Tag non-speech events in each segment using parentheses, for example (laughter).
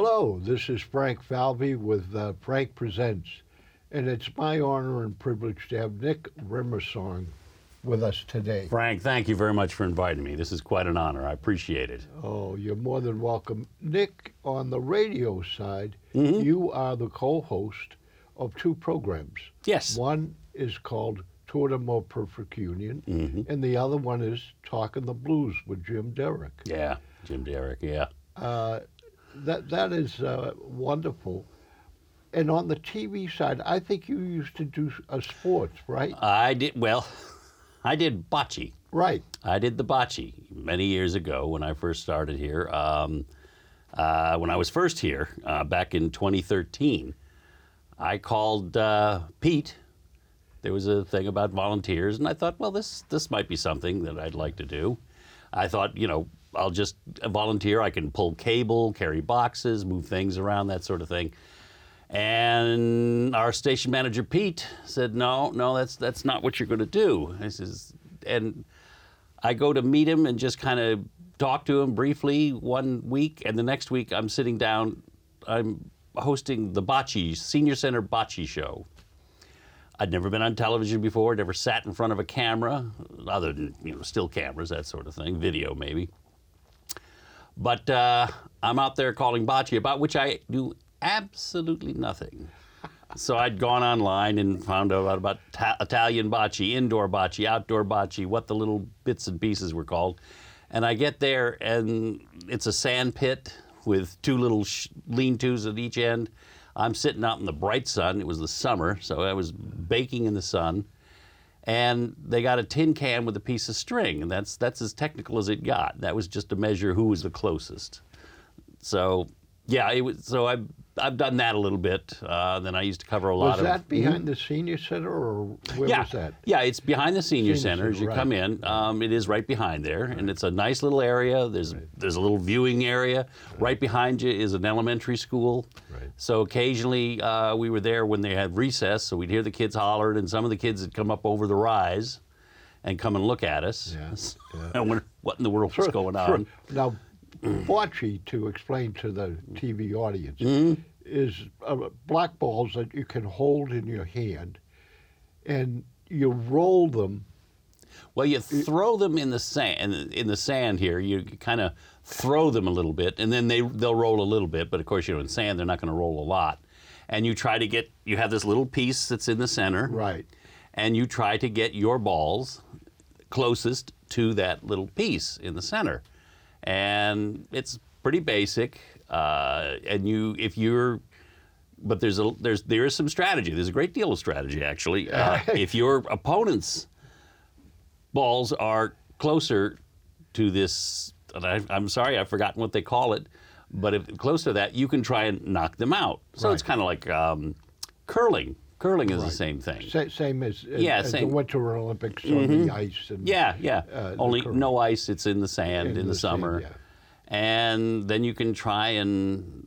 Hello, this is Frank Falvey with uh, Frank Presents, and it's my honor and privilege to have Nick Remissong with us today. Frank, thank you very much for inviting me. This is quite an honor. I appreciate it. Oh, you're more than welcome. Nick, on the radio side, Mm-hmm. you are the co host of two programs. Yes. One is called Toward a More Perfect Union, Mm-hmm. and the other one is Talking the Blues with Jim Derrick. Yeah, Jim Derrick, yeah. Uh, that that is uh, wonderful. And on the TV side, I think you used to do uh, sports, right? I did, well, (laughs) I did bocce. right. I did the bocce many years ago when I first started here. Um, uh, when I was first here, uh, back in 2013, I called uh, Pete. There was a thing about volunteers, and I thought, well, this this might be something that I'd like to do. I thought, you know, I'll just volunteer. I can pull cable, carry boxes, move things around, that sort of thing. And our station manager Pete said, "No, no, that's that's not what you're going to do." I says, and I go to meet him and just kind of talk to him briefly one week, and the next week I'm sitting down, I'm hosting the Bocce Senior Center Bocce Show. I'd never been on television before, never sat in front of a camera, other than you know still cameras, that sort of thing, video maybe. But uh, I'm out there calling bocce, about which I do absolutely nothing. (laughs) So I'd gone online and found out about ta- Italian bocce, indoor bocce, outdoor bocce, what the little bits and pieces were called. And I get there, and it's a sand pit with two little sh- lean-tos at each end. I'm sitting out in the bright sun. It was the summer, so I was baking in the sun. And they got a tin can with a piece of string, and that's that's as technical as it got. That was just to measure who was the closest. So yeah, it was. So I've I've done that a little bit. Uh, then I used to cover a lot Was of. that behind the senior center, or where yeah, was that? yeah, it's behind the senior, Senior center as you come in. Um, it is right behind there, and it's a nice little area. There's there's a little viewing area. Right behind you is an elementary school. Right. So occasionally uh, we were there when they had recess, so we'd hear the kids hollered, and some of the kids would come up over the rise and come and look at us. Yeah, (laughs) yeah. and wonder what in the world was going on. Now, bocce, to explain to the TV audience, Mm-hmm. is uh, black balls that you can hold in your hand, and you roll them. Well, you throw them in the sand. In the sand here, you kind of throw them a little bit, and then they they'll roll a little bit. But of course, you know, in sand, they're not going to roll a lot. And you try to get. You have this little piece that's in the center, Right. and you try to get your balls closest to that little piece in the center. And it's pretty basic. Uh, and you, if you're but there's a there's there is some strategy. There's a great deal of strategy actually. Uh, (laughs) if your opponent's balls are closer to this, and I, I'm sorry, I've forgotten what they call it, but if close to that, you can try and knock them out. So it's kind of like um, curling. Curling is the same thing. Sa- same as, as, Yeah, as same. the Winter Olympics on the ice. And, Yeah, yeah. Uh, Only no ice. It's in the sand in, In the, the sand, summer, yeah. and then you can try and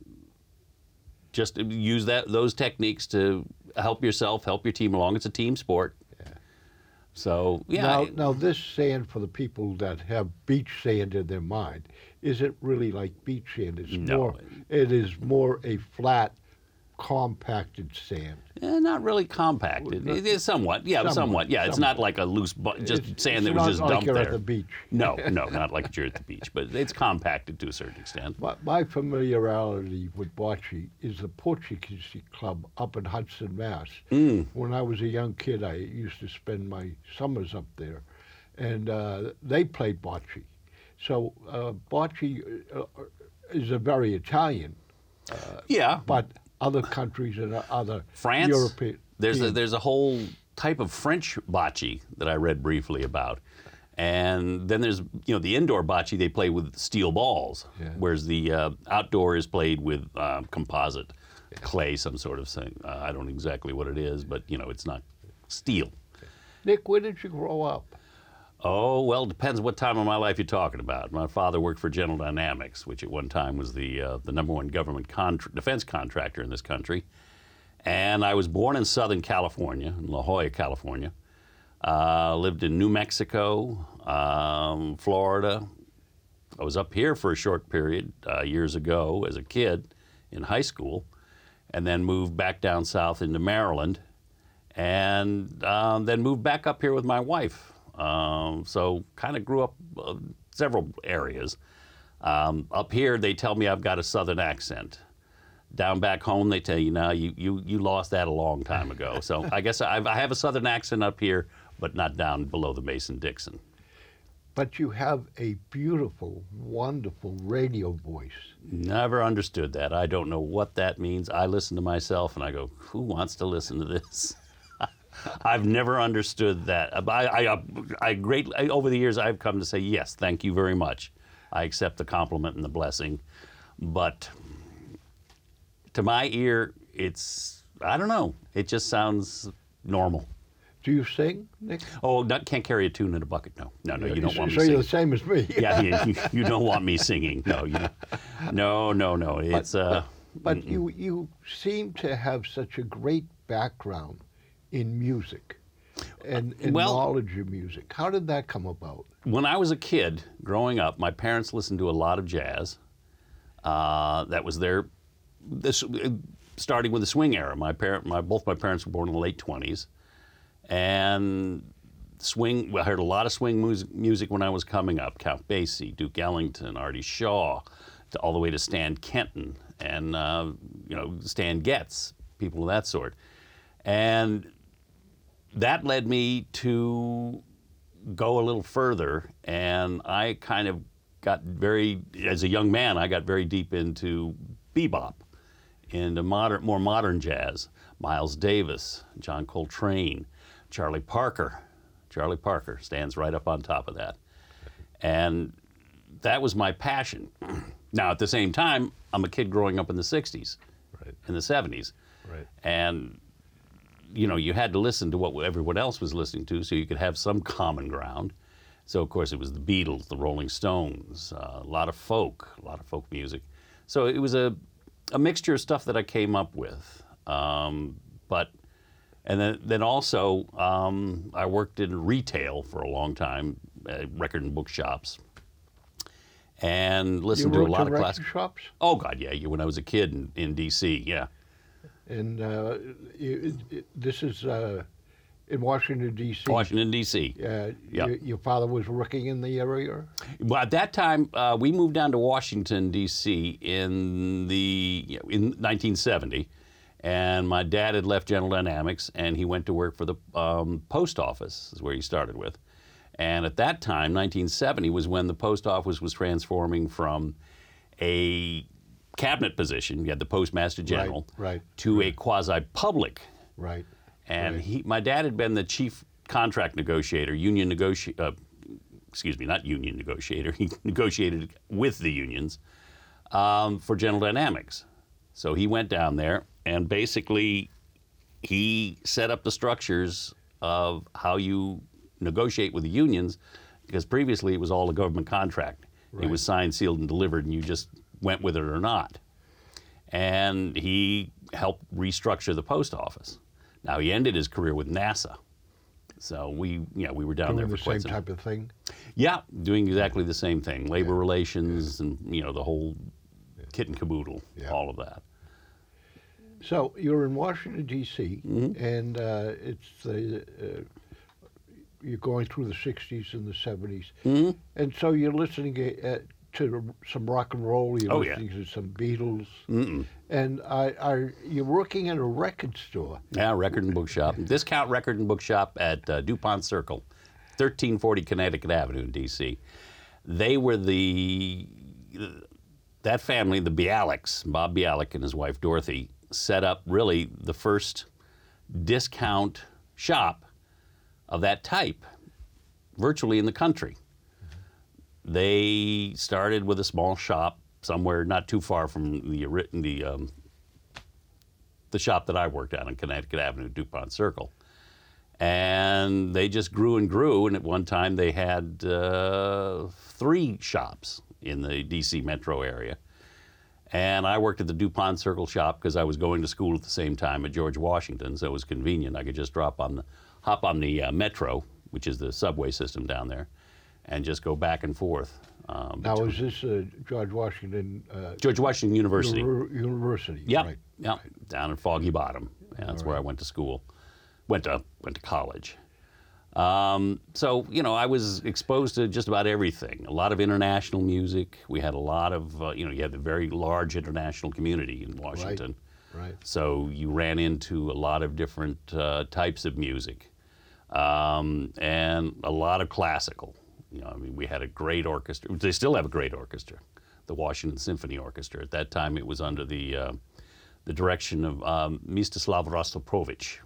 just use that those techniques to help yourself, help your team along. It's a team sport. So yeah, Now, I- now this sand for the people that have beach sand in their mind, is it really like beach sand? It's No. more. It is more a flat, compacted sand. Eh, not really compacted. It is somewhat, yeah, somewhat. Somewhat, Yeah, it's somewhat. not like a loose, bu- just It's- sand it's that was just like dumped you're there. at the beach. No, (laughs) no, not like you're at the beach, but it's compacted to a certain extent. My, my familiarity with bocce is the Portuguese club up in Hudson, Mass. Mm. When I was a young kid, I used to spend my summers up there, and uh, they played bocce. So uh, bocce uh, is a very Italian, Yeah, but other countries and other France. European. There's a, there's a whole type of French bocce that I read briefly about, and then there's you know the indoor bocce they play with steel balls, Yeah. whereas the uh, outdoor is played with uh, composite clay, some sort of thing. Uh, I don't know exactly what it is, but you know it's not steel. Nick, where did you grow up? Oh, well, it depends what time of my life you're talking about. My father worked for General Dynamics, which at one time was the, uh, the number one government contra- defense contractor in this country. And I was born in Southern California, in La Jolla, California. Uh, lived in New Mexico, um, Florida. I was up here for a short period uh, years ago as a kid in high school, and then moved back down south into Maryland, and um, then moved back up here with my wife. Um, so kind of grew up uh, several areas. Um, up here, they tell me I've got a southern accent. Down back home, they tell you, no, you, you, you lost that a long time ago. (laughs) So I guess I've, I have a southern accent up here, but not down below the Mason Dixon. But you have a beautiful, wonderful radio voice. Never understood that. I don't know what that means. I listen to myself and I go, who wants to listen to this? I've never understood that. I, I, I greatly, over the years, I've come to say, yes, thank you very much. I accept the compliment and the blessing. But to my ear, it's, I don't know, it just sounds normal. Do you sing, Nick? Oh, not, can't carry a tune in a bucket. No, no, no. You don't want me so singing. you're the same as me. (laughs) yeah, you, you, don't want me singing. No, you, no, no, no. It's uh, But you you seem to have such a great background in music and, and well- knowledge of music. How did that come about? when I was a kid growing up, my parents listened to a lot of jazz. Uh, that was their this starting with the swing era. My parent, my both my parents were born in the late twenties, and swing. I heard a lot of swing music, music when I was coming up. Count Basie, Duke Ellington, Artie Shaw, to, all the way to Stan Kenton and uh, you know Stan Getz, people of that sort, and that led me to go a little further, and I kind of got very, as a young man, I got very deep into bebop, into modern, more modern jazz. Miles Davis, John Coltrane, Charlie Parker. Charlie Parker stands right up on top of that, and that was my passion. (clears throat) Now, at the same time, I'm a kid growing up in the '60s, Right. in the '70s, Right. and you know you had to listen to what everyone else was listening to so you could have some common ground. So of course it was the beatles the rolling stones uh, a lot of folk a lot of folk music. So it was a, a mixture of stuff that i came up with. Um, but and then, then also um, i worked in retail for a long time uh, record and book shops and listened to a lot of classic shops, oh god yeah when i was a kid in, in dc yeah and uh, it, it- this is uh, in Washington D.C. washington dc Uh, Yeah. your, your father was working in the area. Well, at that time, uh, we moved down to Washington D.C. in the you know, in 1970, and my dad had left General Dynamics, and he went to work for the um, post office. Is where he started with, and at that time, 1970 was when the post office was transforming from a cabinet position, you had the postmaster general, right, to a quasi-public Right. and Right. he, my dad had been the chief contract negotiator, union negotiator. Uh, excuse me, not union negotiator. (laughs) He negotiated with the unions um, for General Dynamics. So he went down there and basically he set up the structures of how you negotiate with the unions, because previously it was all a government contract. It was signed, sealed, and delivered, and you just went with it or not and he helped restructure the post office. Now he ended his career with NASA, so we, yeah, we were down Doing there the for quite same type of thing. Yeah, doing exactly the same thing, labor relations, and you know the whole kit and caboodle, Yeah. all of that. So you're in Washington D.C. Mm-hmm. and uh, it's the uh, you're going through the '60s and the '70s, Mm-hmm. and so you're listening uh, to some rock and roll. You're Oh, yeah. to some Beatles, Mm-mm. and I, I, you're working in a record store. Yeah, record and bookshop, discount record and bookshop at uh, Dupont Circle, 1340 Connecticut Avenue in D.C. They were the that family, the Bialyks, Bob Bialik and his wife Dorothy, set up really the first discount shop of that type virtually in the country. They started with a small shop somewhere not too far from the the um, the shop that I worked at on Connecticut Avenue, Dupont Circle. And they just grew and grew. And at one time, they had uh, three shops in the DC metro area. And I worked at the DuPont Circle shop because I was going to school at the same time at George Washington, so it was convenient. I could just drop on the, hop on the uh, metro, which is the subway system down there, and just go back and forth. Um, Now, is this uh, George Washington uh, George Washington University. Uni- University? Yeah, Right. yeah, down in Foggy Bottom. Yeah, that's where I went to school. Went to went to college. Um, so you know, I was exposed to just about everything. A lot of international music. We had a lot of uh, you know, you had a very large international community in Washington. Right. So you ran into a lot of different uh, types of music, um, and a lot of classical. You know, I mean, we had a great orchestra. They still have a great orchestra, the Washington Symphony Orchestra. At that time, it was under the uh, the direction of um, Mstislav Rostropovich,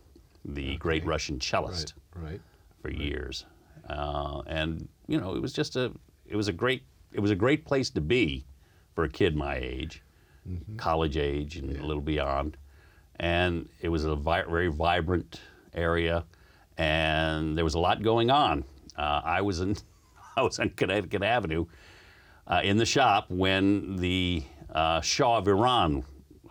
the great Russian cellist Right. Right. for years, uh, and you know it was just a it was a great it was a great place to be for a kid my age, college age and a little beyond, and it was a vi- very vibrant area, and there was a lot going on. Uh, I was in (laughs) I was on Connecticut Avenue uh, in the shop when the uh, Shah of Iran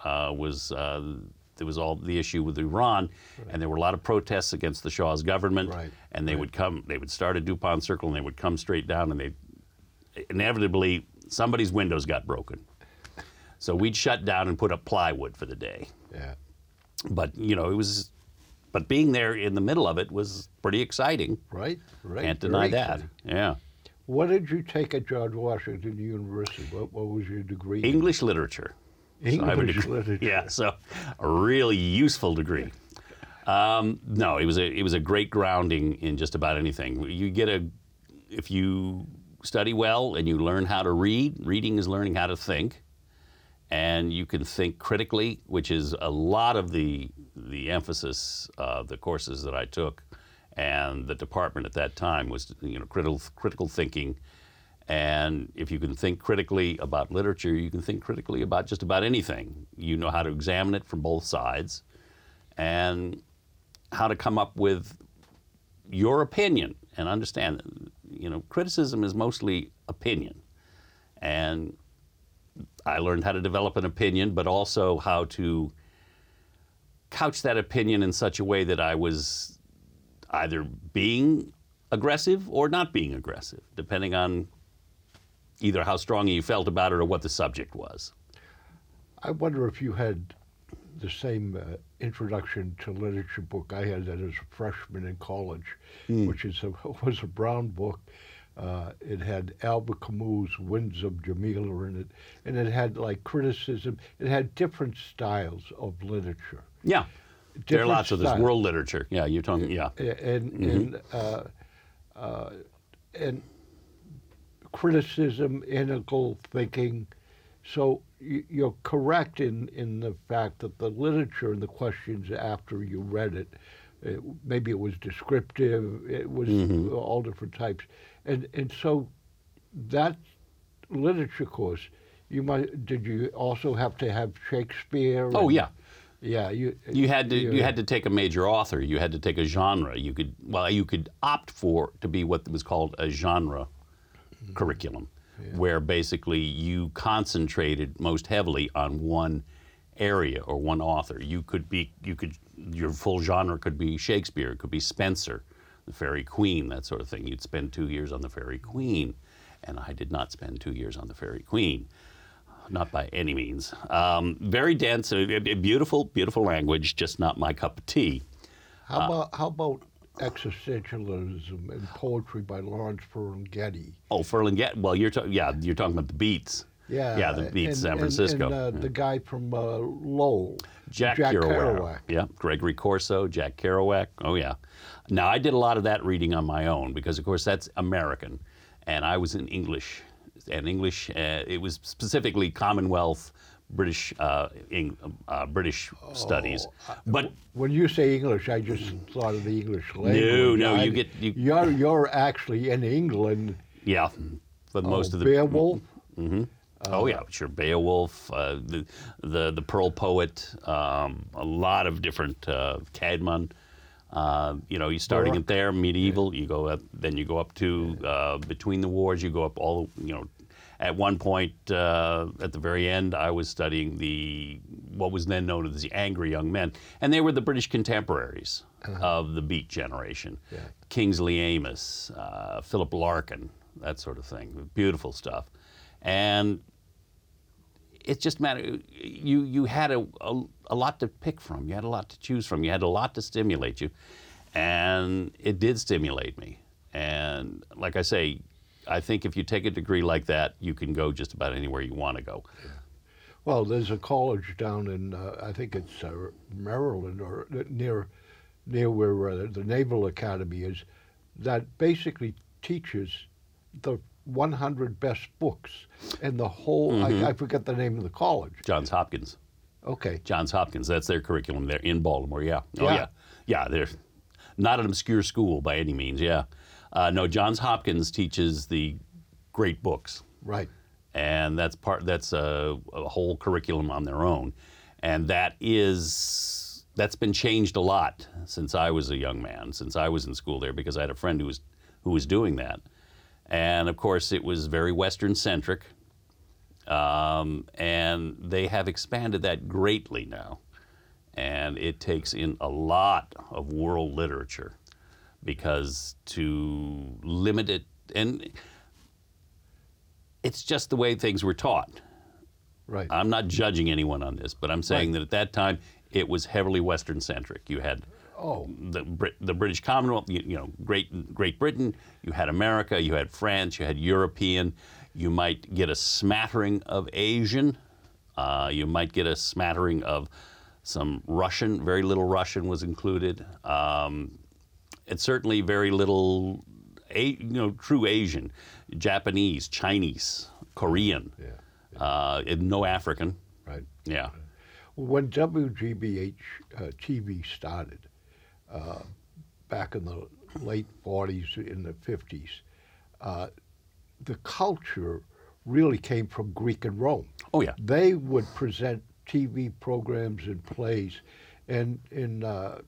uh, was. Uh, there was all the issue with Iran, and there were a lot of protests against the Shah's government. Right, And they would come. They would start at Dupont Circle, and they would come straight down, and they inevitably somebody's windows got broken. So we'd shut down and put up plywood for the day. Yeah. But you know, it was. But being there in the middle of it was pretty exciting. Right. Right. Can't deny that. exciting. Yeah. What did you take at George Washington University? What, what was your degree? in? English literature. So I have a English degree- literature. Yeah, so a really useful degree. Um, no, it was a it was a great grounding in just about anything. You get a if you study well and you learn how to read. Reading is learning how to think, and you can think critically, which is a lot of the the emphasis of the courses that I took, and the department at that time was you know critical critical thinking. And if you can think critically about literature, you can think critically about just about anything. You know how to examine it from both sides and how to come up with your opinion and understand that, you know, criticism is mostly opinion. And I learned how to develop an opinion, but also how to couch that opinion in such a way that I was either being aggressive or not being aggressive, depending on either how strongly you felt about it or what the subject was. I wonder if you had the same uh, introduction to literature book I had that as a freshman in college, Hmm. which is a, (laughs) was a brown book. Uh, it had Albert Camus' Winds of Djemila in it, and it had like criticism. It had different styles of literature. Yeah. There are lots of this world literature. Yeah, you're talking, yeah. And Mm-hmm. and uh, uh, and criticism, integral thinking. So you're correct in in the fact that the literature and the questions after you read it, it maybe it was descriptive. It was Mm-hmm. all different types, and and so that literature course. You might did you also have to have Shakespeare? Oh, and- yeah. Yeah. You uh, You had to you had to take a major author. You had to take a genre. You could well you could opt for to be what was called a genre curriculum, where basically you concentrated most heavily on one area or one author. You could be you could your full genre could be Shakespeare. It could be Spenser, the Faerie Queene, that sort of thing. You'd spend two years on the Faerie Queene, and I did not spend two years on the Faerie Queene not by any means. Um, very dense, a, a beautiful, beautiful language, just not my cup of tea. How Uh, about how about existentialism and poetry by Lawrence Ferlinghetti? Oh, Ferlinghetti. Well, you're talking. Yeah, you're talking about the Beats. Yeah, Yeah, the Beats, and- San and- Francisco. And, uh, Yeah. the guy from uh, Lowell, Jack, Jack Kerouac. Kerouac. Yeah, Gregory Corso, Jack Kerouac. Oh yeah. Now I did a lot of that reading on my own because, of course, that's American, and I was in English, and English. Uh, it was specifically Commonwealth. British, uh, Eng, uh, British Oh, studies, but When you say English, I just thought of the English language. no, I- you get- you- You're you're actually in England. yeah, for most oh, of the Beowulf. oh yeah, sure. Beowulf, uh, the, the the Pearl Poet, um, a lot of different uh, Caedmon. Uh, you know, you starting Burke. it there, medieval. You go up, then you go up to uh, between the wars. You go up all. You know, at one point uh, at the very end, I was studying the what was then known as the Angry Young Men, and they were the British contemporaries of the Beat generation. Yeah. Kingsley Amis, uh, Philip Larkin, that sort of thing. Beautiful stuff, and it just mattered. You you had a, a a lot to pick from. You had a lot to choose from. You had a lot to stimulate you, and it did stimulate me. And like I say, I think if you take a degree like that, you can go just about anywhere you want to go. Well, there's a college down in uh, I think it's uh, Maryland or near near where uh, the Naval Academy is, that basically teaches the 100 best books in the whole. I, I forget the name of the college. Johns Hopkins. Okay. Johns Hopkins. That's their curriculum there in Baltimore. Yeah. Oh Yeah. yeah. Yeah. They're not an obscure school by any means. Yeah. Uh, no, Johns Hopkins teaches the great books, Right. and that's part. That's a, a whole curriculum on their own, and that is that's been changed a lot since I was a young man. Since I was in school there, because I had a friend who was who was doing that, and of course it was very Western centric. Um, and they have expanded that greatly now. And it takes in a lot of world literature because to limit it, and it's just the way things were taught. Right. I'm not judging anyone on this, but I'm saying that at that time it was heavily Western centric. You had oh. the Brit- the British Commonwealth, you, you know, Great Great Britain. You had America. You had France. You had European. You might get a smattering of Asian. Uh, you might get a smattering of some Russian. Very little Russian was included. Um, it's certainly very little, a, you know, true Asian, Japanese, Chinese, Korean. Yeah. Uh, and no African. Right. Yeah. When WGBH uh, TV started uh, back in the late 40s, in the 50s, uh, the culture really came from Greek and Rome. Oh yeah. They would present TV programs and plays. And in, uh,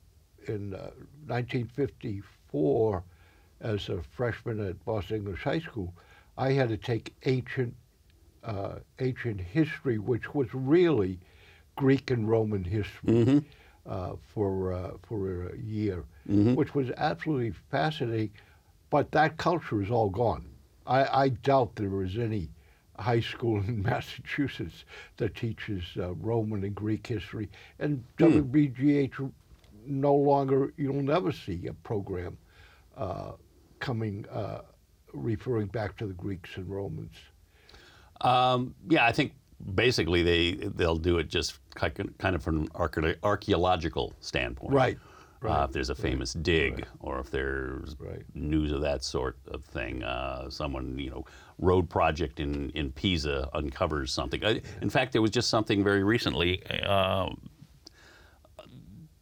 in uh, 1954, as a freshman at Boston English High School, I had to take ancient uh, ancient history, which was really Greek and Roman history uh, for uh, for a year, which was absolutely fascinating. But that culture is all gone. I, I doubt there is any high school in (laughs) Massachusetts that teaches uh, Roman and Greek history, and WBGH no longer. You'll never see a program uh, coming uh, referring back to the Greeks and Romans. Um, yeah, I think basically they they'll do it just kind of from an archaeological standpoint. Right, Uh, right, if there's a famous dig, or if there's Right. news of that sort of thing, uh, someone you know, road project in in Pisa uncovers something. I, in fact, there was just something very recently. Uh,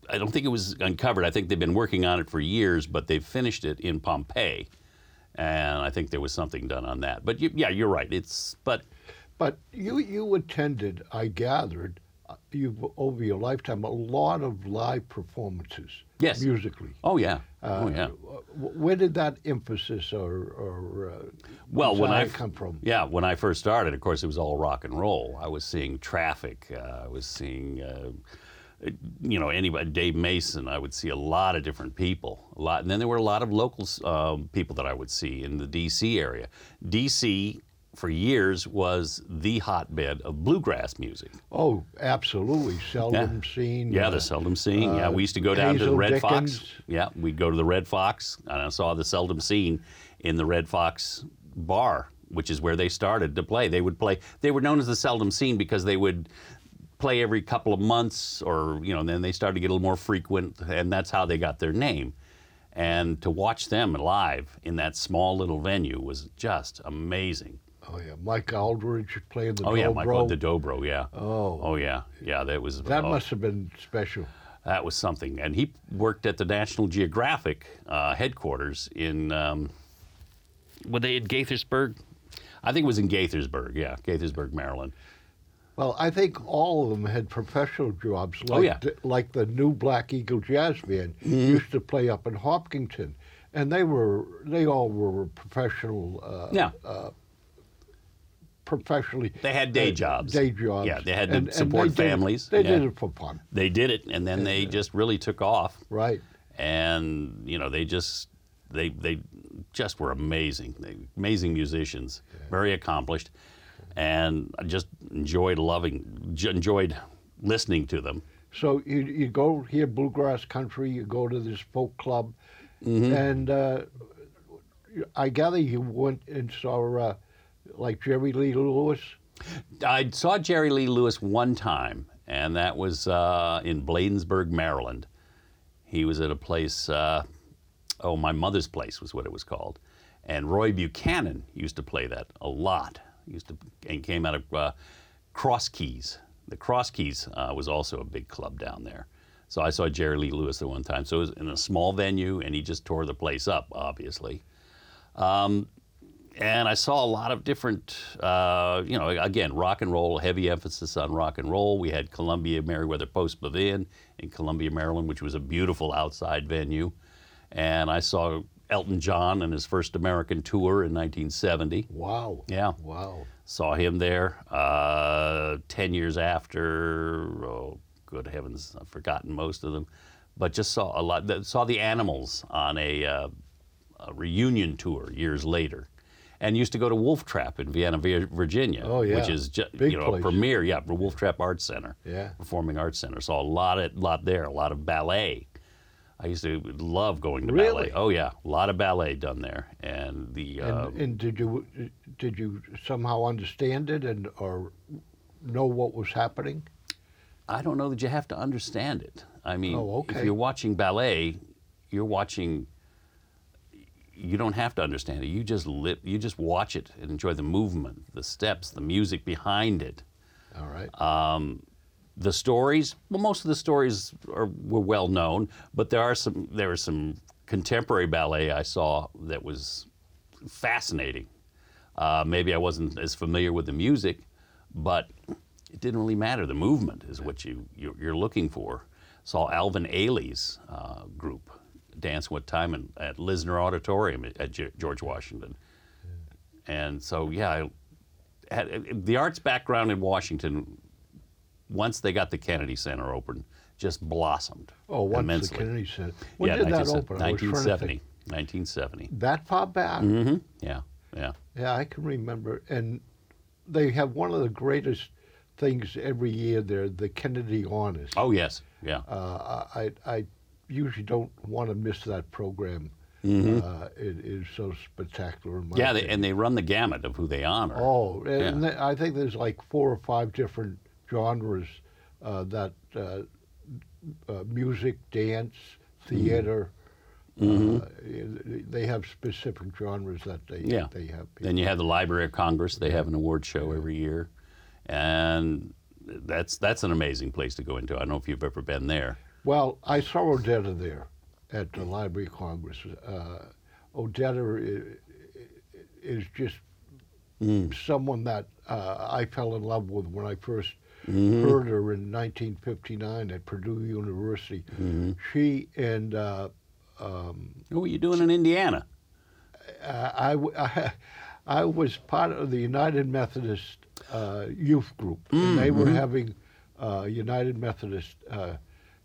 I don't think it was uncovered. I think they've been working on it for years, but they've finished it in Pompeii, and I think there was something done on that. But you, yeah, you're right. It's but But you you attended, I gathered, uh, you over your lifetime a lot of live performances. Yes. Musically. oh yeah, Uh, oh yeah. Where did that emphasis or, or uh, Well, when I come from? yeah, when I first started, of course, it was all rock and roll. I was seeing Traffic. Uh, I was seeing, uh, you know, anybody. Dave Mason. I would see a lot of different people. A lot, and then there were a lot of local um, people that I would see in the D.C. area. D.C. for years was the hotbed of bluegrass music. Oh, absolutely. Seldom Scene. Yeah, uh, the Seldom Scene. yeah, uh, we used to go down to the Hazel Red Fox. Yeah, we'd go to the Red Fox, and I saw the Seldom Scene in the Red Fox bar, which is where they started to play. They would play. They were known as the Seldom Scene because they would play every couple of months, or you know, and then they started to get a little more frequent, and that's how they got their name. And to watch them live in that small little venue was just amazing. Oh yeah, Mike Auldridge playing the Oh yeah, Michael dobro. the Dobro, yeah. Oh. Oh yeah, yeah. That was That oh. must have been special. That was something. And he worked at the National Geographic uh, headquarters in, um, were they in Gaithersburg? I think it was in Gaithersburg, yeah, Gaithersburg, Maryland. Well, I think all of them had professional jobs, like Oh, yeah. the, like the new Black Eagle Jazz Band used to play up in Hopkinton, and they were they all were professional. Uh, Yeah. Professionally. They had day uh, jobs. Day jobs. Yeah, they had to And- and support they did families. they Yeah. did it for fun, They did it, and then they just really took off. right? And, you know, they just, they, they just were amazing, They- amazing musicians, very accomplished, and I just enjoyed loving, j- enjoyed listening to them. So you, you go here, bluegrass country. You go to this folk club, and uh, I gather you went and saw uh, like Jerry Lee Lewis. I saw Jerry Lee Lewis one time, and that was uh, in Bladensburg, Maryland. He was at a place, uh, oh, my mother's place was what it was called, and Roy Buchanan used to play that a lot. He used to and came out of uh, Cross Keys. The Cross Keys uh, was also a big club down there. So I saw Jerry Lee Lewis at one time. So it was in a small venue, and he just tore the place up, obviously and I saw a lot of different, uh, you know, again, rock and roll, heavy emphasis on rock and roll. We had Columbia Merriweather Post Pavilion in Columbia, Maryland, which was a beautiful outside venue. And I saw Elton John in his first American tour in 1970. Wow. Yeah. Wow. Saw him there. Uh, Ten years after, oh, good heavens, I've forgotten most of them. But just saw a lot. Saw the Animals on a, uh, a reunion tour years later, and used to go to Wolf Trap in Vienna, Virginia, Oh, yeah. which is ju- Big you know place. premier, yeah, Wolf Trap Arts Center, Yeah. Performing Arts Center. Saw a lot of lot there, a lot of ballet. I used to love going to Really? ballet. Oh yeah, a lot of ballet done there, and the And, um, and did you did you somehow understand it and or know what was happening? I don't know that you have to understand it. I mean, Oh, if you're watching ballet, you're watching. You don't have to understand it. You just live. You just watch it and enjoy the movement, the steps, the music behind it, All right. the stories. Well, most of the stories are were well known, but there are some. There was some contemporary ballet I saw that was fascinating. Uh, maybe I wasn't as familiar with the music, but it didn't really matter. The movement is what you you're, you're looking for. Saw Alvin Ailey's uh, group dance one time in, at Lisner Auditorium at, at Ge- George Washington, and so yeah, I had, the arts background in Washington. Once they got the Kennedy Center open, just blossomed. oh, once immensely. the Kennedy Center. When yeah, did that 1970 open? I was trying to 1970. 1970. That far back? Mm-hmm. Yeah, yeah. Yeah, I can remember. And they have one of the greatest things every year there, the Kennedy Honors. Oh yes, yeah. Uh, I, I usually don't want to miss that program. Mm-hmm. Uh, it is so spectacular. Yeah, they, and they run the gamut of who they honor. Oh, and Yeah. th- I think there's like four or five different genres uh, that uh, uh, music, dance, Mm-hmm. theater. Uh, they have specific genres that they Yeah. they have. Then you have the Library of Congress. They have an award show every year, and that's that's an amazing place to go into. I don't know if you've ever been there. Well, I saw Odetta there at the Library of Congress. Uh, Odetta i- is just someone that uh, I fell in love with when I 1st heard her in 1959 at Purdue University. She and uh, um, What were you doing in Indiana? I I, I, (laughs) I was part of the United Methodist uh, youth group, and they were having uh, United Methodist uh,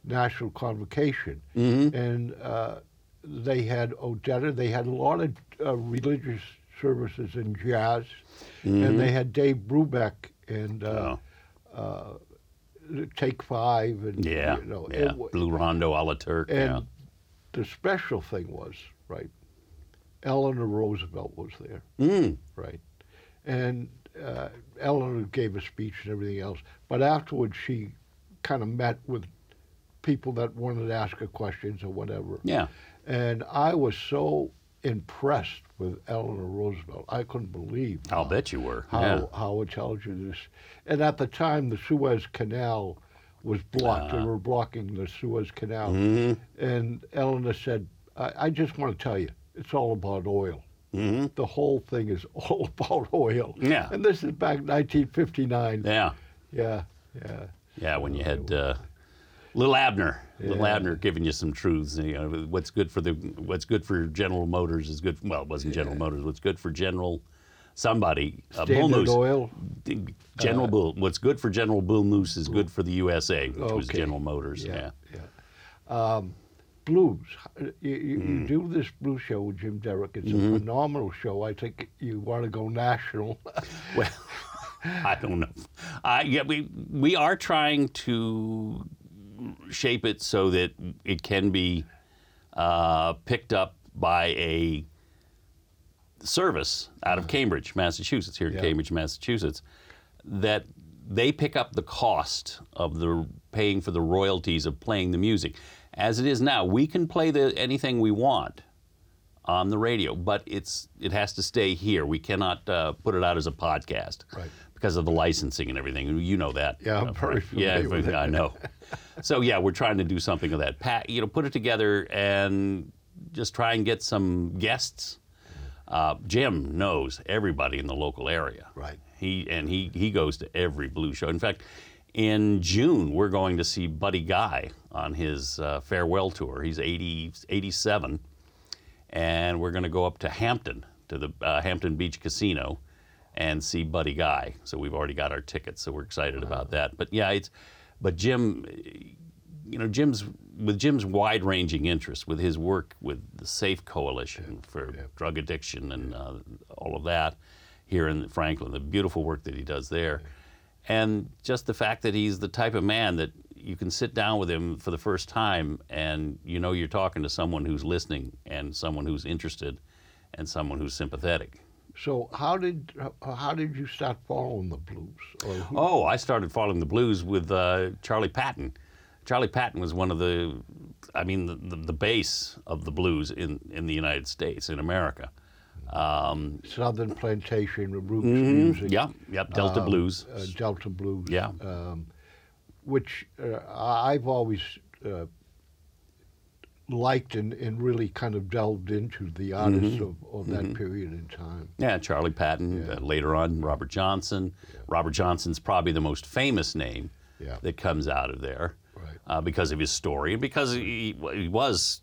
national convocation, and uh, they had Odetta. They had a lot of uh, religious services and jazz, and they had Dave Brubeck and uh, uh, Take Five, and Yeah, you know, yeah. it Blue Rondo a la Turk. and yeah. the special thing was right. Eleanor Roosevelt was there Mm. right? And uh, Eleanor gave a speech and everything else, but afterwards she kind of met with people that wanted to ask her questions or whatever. Yeah. And I was so impressed with Eleanor Roosevelt. I couldn't believe I'll bet you were. how yeah. how intelligent this. And at the time, the Suez Canal was blocked. they Ah. were blocking the Suez Canal. Mhm. And Eleanor said, I, "I just want to tell you, it's all about oil." hmm the whole thing is (laughs) all about oil. Yeah. And this is back 1959. Yeah. Yeah, yeah. Yeah, when you had uh, Lil Abner, Lil Yeah. Abner giving you some truths. You know, what's good for the what's good for General Motors is good. Well, it wasn't General Motors. What's good for General somebody? Uh, Bull Moose. Oil. General Bull. What's good for General Bull Moose is good for the USA, which was General Motors. Yeah, Yeah. yeah. Um, blues. Uh, You, you, Mm. you do this blues show with Jim Derrick. It's Mm-hmm. a phenomenal show. I think you want to go national. (laughs) Well, I don't know. Uh, yeah, we we are trying to shape it so that it can be uh, picked up by a service out of Cambridge, Massachusetts, here in Yeah. Cambridge, Massachusetts, that they pick up the cost of the paying for the royalties of playing the music. As it is now, we can play the anything we want on the radio, but it's it has to stay here. We cannot uh, put it out as a podcast Right. Because of the licensing and everything. You know that. Yeah, I'm uh, very Yeah, familiar with it. I know. (laughs) so yeah, we're trying to do something of that. Pat, you know, put it together and just try and get some guests. Uh, Jim knows everybody in the local area. Right. He and he he goes to every blue show. In fact, in June we're going to see Buddy Guy on his uh, farewell tour. He's 80, 87, and we're going to go up to Hampton to the uh, Hampton Beach Casino and see Buddy Guy. So we've already got our tickets, so we're excited about that. But yeah, it's but Jim, you know, Jim's with Jim's wide-ranging interests with his work with the Safe Coalition for drug addiction and uh, all of that here in Franklin, the beautiful work that he does there, and just the fact that he's the type of man that you can sit down with him for the first time and you know you're talking to someone who's listening and someone who's interested and someone who's sympathetic. So how did how- did you start following the blues? Oh, I started following the blues with uh, Charlie Patton. Charlie Patton was one of the, I mean, the, the, the base of the blues in, in the United States, in America. Um, Southern Plantation, Roots Music, yeah, yep, Delta um, Blues. uh, Delta Blues, Yeah. um, which uh, I've always uh, liked and, and really kind of delved into the artists Mm-hmm. of, of that period in time. Yeah, Charlie Patton. Yeah. Uh, later on, Robert Johnson. Robert Johnson's probably the most famous name Yeah. that comes out of there Right. uh, because of his story and because he, he was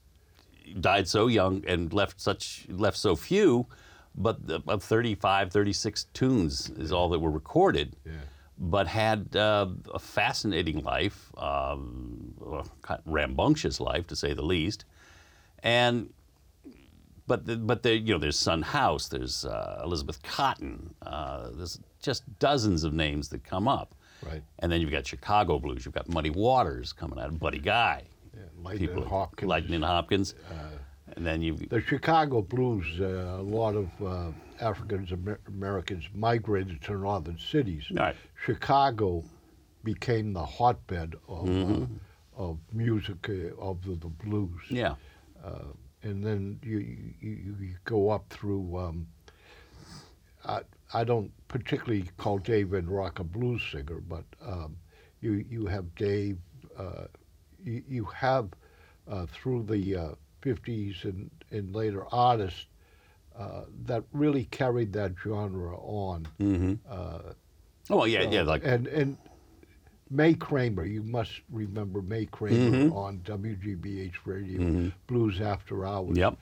he died so young and left such left so few, but the, about 35, 36 tunes is all that were recorded. Yeah. But had uh, a fascinating life, um, a kind of rambunctious life to say the least, and but the, but the, you know there's Son House, there's uh, Elizabeth Cotten, uh, there's just dozens of names that come up, Right. and then you've got Chicago blues, you've got Muddy Waters coming out, of Buddy Guy, Yeah, Lightning Hopkins. Lightning Hopkins, and then you've The Chicago blues, uh, a lot of uh, Africans Americans migrated to northern cities. Right. Chicago became the hotbed of, Mm-hmm. uh, of music uh, of the, the blues. yeah, Uh, and then you, you, you go up through. Um, I, I don't particularly call Dave Van Ronk a blues singer, but um, you you have Dave. Uh, you, you have uh, through the uh, 50s and, and later artists uh, that really carried that genre on. mm-hmm. Uh, oh well, yeah, yeah, like and and Mai Cramer, you must remember Mai Cramer on WGBH Radio, Blues After Hours. Yep.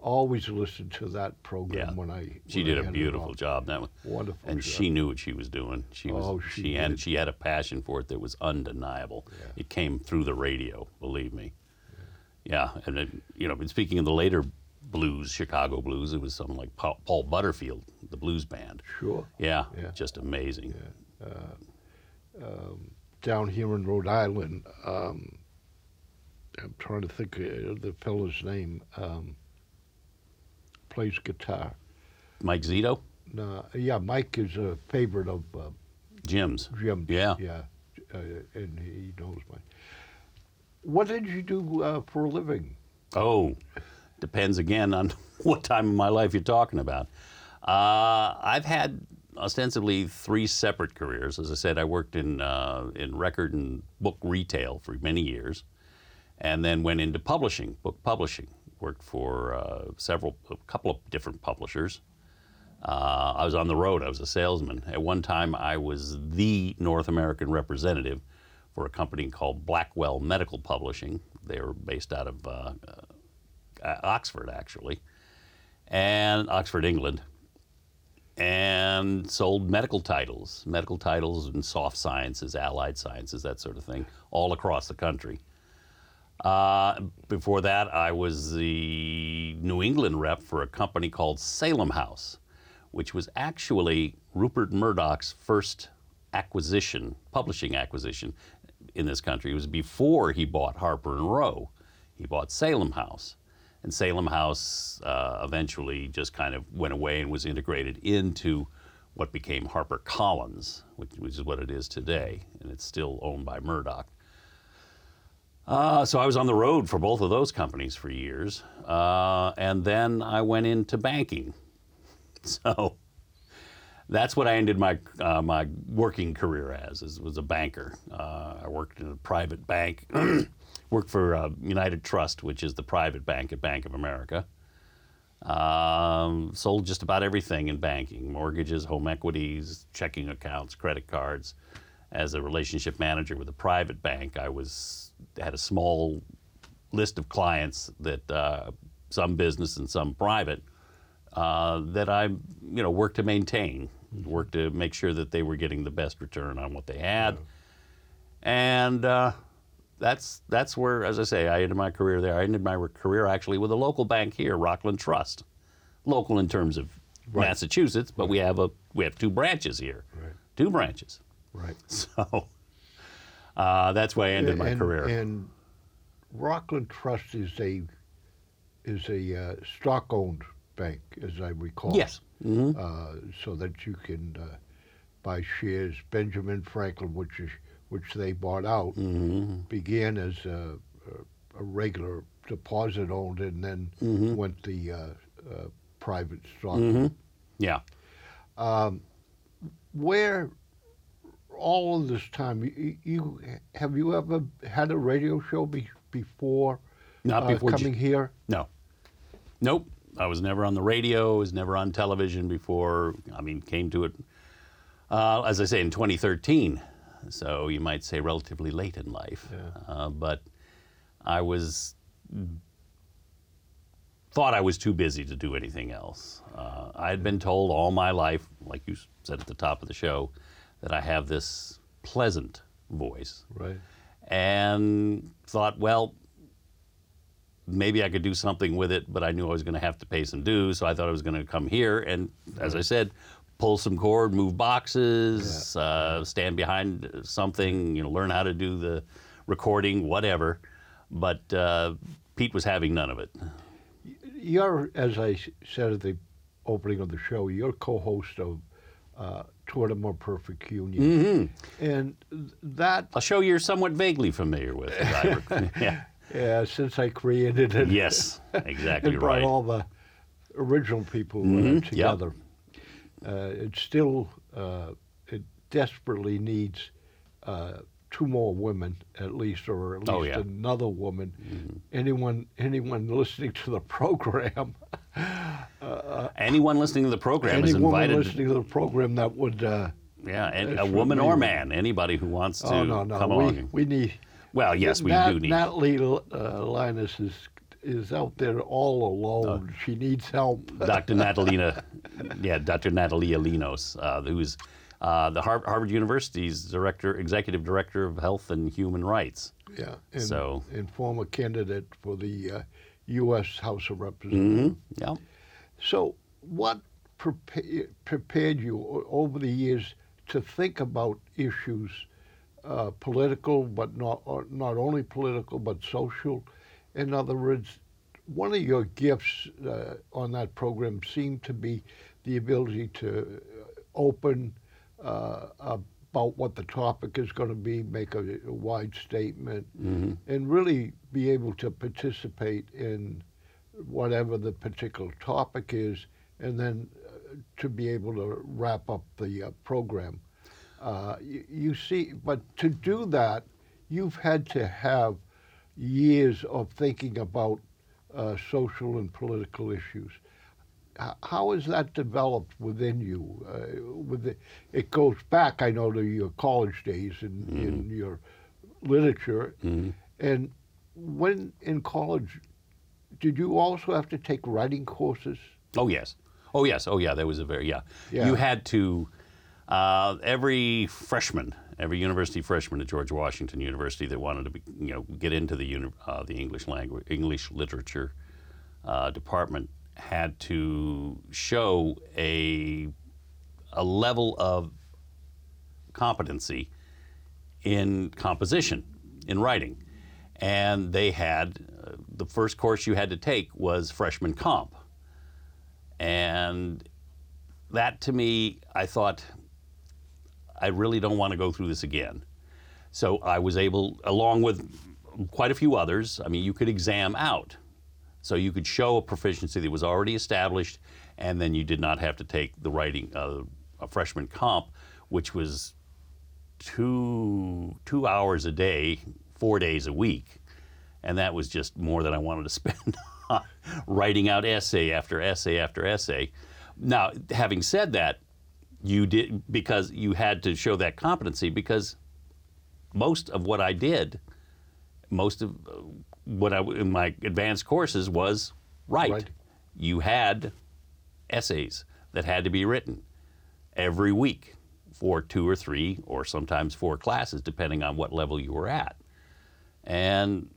Always listened to that program Yeah. when I. she when did I a beautiful job. That was Wonderful. and job. she knew what she was doing. She was Oh, she she and she had a passion for it that was undeniable. It came through the radio, believe me. Yeah, and it, you know, speaking of the later blues, Chicago blues, it was something like Paul, Butterfield, the blues band. Sure. Yeah, Yeah. just amazing. Down here in Rhode Island, um, I'm trying to think of the fellow's name. Um, plays guitar. Mike Zito, No, yeah, Mike is a favorite of uh, Jim's. Jim. Yeah. Yeah, uh, and he knows my. What did you do uh, for a living? Oh, depends again on (laughs) what time of my life you're talking about. Uh, I've had ostensibly three separate careers. As I said, I worked in uh, in record and book retail for many years, and then went into publishing, book publishing. Worked for uh, several, a couple of different publishers. Uh, I was on the road. I was a salesman. At one time, I was the North American representative for a company called Blackwell Medical Publishing. They were based out of uh, Oxford, actually, and Oxford, England, and sold medical titles, medical titles in soft sciences, allied sciences, that sort of thing, all across the country. Uh, before that, I was the New England rep for a company called Salem House, which was actually Rupert Murdoch's first acquisition, publishing acquisition in this country. It was before he bought Harper and Row. He bought Salem House. And Salem House uh, eventually just kind of went away and was integrated into what became Harper Collins, which, which is what it is today, and it's still owned by Murdoch. Uh, so I was on the road for both of those companies for years, uh, and then I went into banking. (laughs) So that's what I ended my uh, my working career as, is, was a banker. Uh, I worked in a private bank, (clears throat) worked for uh, United Trust, which is the private bank at Bank of America. Um, sold just about everything in banking: mortgages, home equities, checking accounts, credit cards. As a relationship manager with a private bank, I was had a small list of clients that uh, some business and some private uh, that I, you know, worked to maintain, worked to make sure that they were getting the best return on what they had, and uh, that's that's where, as I say, I ended my career there. I ended my career actually with a local bank here, Rockland Trust, local in terms of Right. Massachusetts, but we have a we have two branches here, Right. two branches. Right. (laughs) So uh, that's why I ended my and, career. And Rockland Trust is a is a uh, stock-owned bank, as I recall. yes. hmm Uh, so that you can uh, buy shares. Benjamin Franklin, which is which they bought out, hmm began as a, a, regular deposit owned, and then Mhm. went the uh, uh, private stock. hmm Yeah. Where all of this time, you, you have you ever had a radio show be, before? Not uh, before coming here. No. Nope. I was never on the radio, was never on television before. I mean, came to it, uh, as I say, in 2013. So you might say relatively late in life. Yeah. Uh, but I was, thought I was too busy to do anything else. Uh, I had been told all my life, like you said at the top of the show, that I have this pleasant voice Right. and thought, well, maybe I could do something with it, but I knew I was going to have to pay some dues, so I thought I was going to come here and, as I said, pull some cord, move boxes, uh, stand behind something, you know, learn how to do the recording, whatever. But uh, Pete was having none of it. You're, as I said at the opening of the show, you're co-host of uh, Toward a More Perfect Union, hmm and th- that, A show you're somewhat vaguely familiar with. as I rec- (laughs) yeah. uh, since I created it, Yes, exactly (laughs) brought right. all the original people uh, yep. Uh, it still, uh, it desperately needs uh, two more women at least, or at least Oh, yeah. another woman. Anyone, anyone listening to the program, (laughs) Anyone listening to the program is any woman invited. listening to the program that would. Uh, Yeah, and a woman or man, anybody who wants to oh no, no, come we, along. we need. well, yes, we do need. Natalie uh, Linos is is out there all alone. she needs help. (laughs) Dr. Natalina, yeah, Dr. Natalia Linos, uh, who's uh, the Har- Harvard University's director, executive director of health and human rights. Yeah, and, So- and former candidate for the uh, U.S. House of Representatives. Mm-hmm. Yeah. So, what prepa- prepared you over the years to think about issues, uh, political, but not or not only political, but social? In other words, one of your gifts uh, on that program seemed to be the ability to uh, open uh, about what the topic is going to be, make a, a wide statement, Mm-hmm. and really be able to participate in whatever the particular topic is, and then uh, to be able to wrap up the uh, program. Uh, you, you see, but to do that, you've had to have years of thinking about uh, social and political issues. H- How has that developed within you? Uh, with the, it goes back, I know, to your college days in, in your literature. Mhm. And when in college, did you also have to take writing courses? Oh yes. Oh yes. Oh yeah. That was a very yeah. Yeah. You had to uh, every freshman every university freshman at George Washington University that wanted to be, you know, get into the uni- uh, the English language, English literature uh, department had to show a a level of competency in composition, in writing, and they had uh, the first course you had to take was freshman comp, and that to me, I thought I really don't want to go through this again. So I was able, along with quite a few others, I mean, you could exam out. So you could show a proficiency that was already established, and then you did not have to take the writing, uh, a freshman comp, which was two, two hours a day, four days a week. And that was just more than I wanted to (laughs) spend writing out essay after essay after essay. Now, having said that, you did because you had to show that competency because most of what I did, most of uh, what I in my advanced courses was write. Right. You had essays that had to be written every week for two or three or sometimes four classes depending on what level you were at. And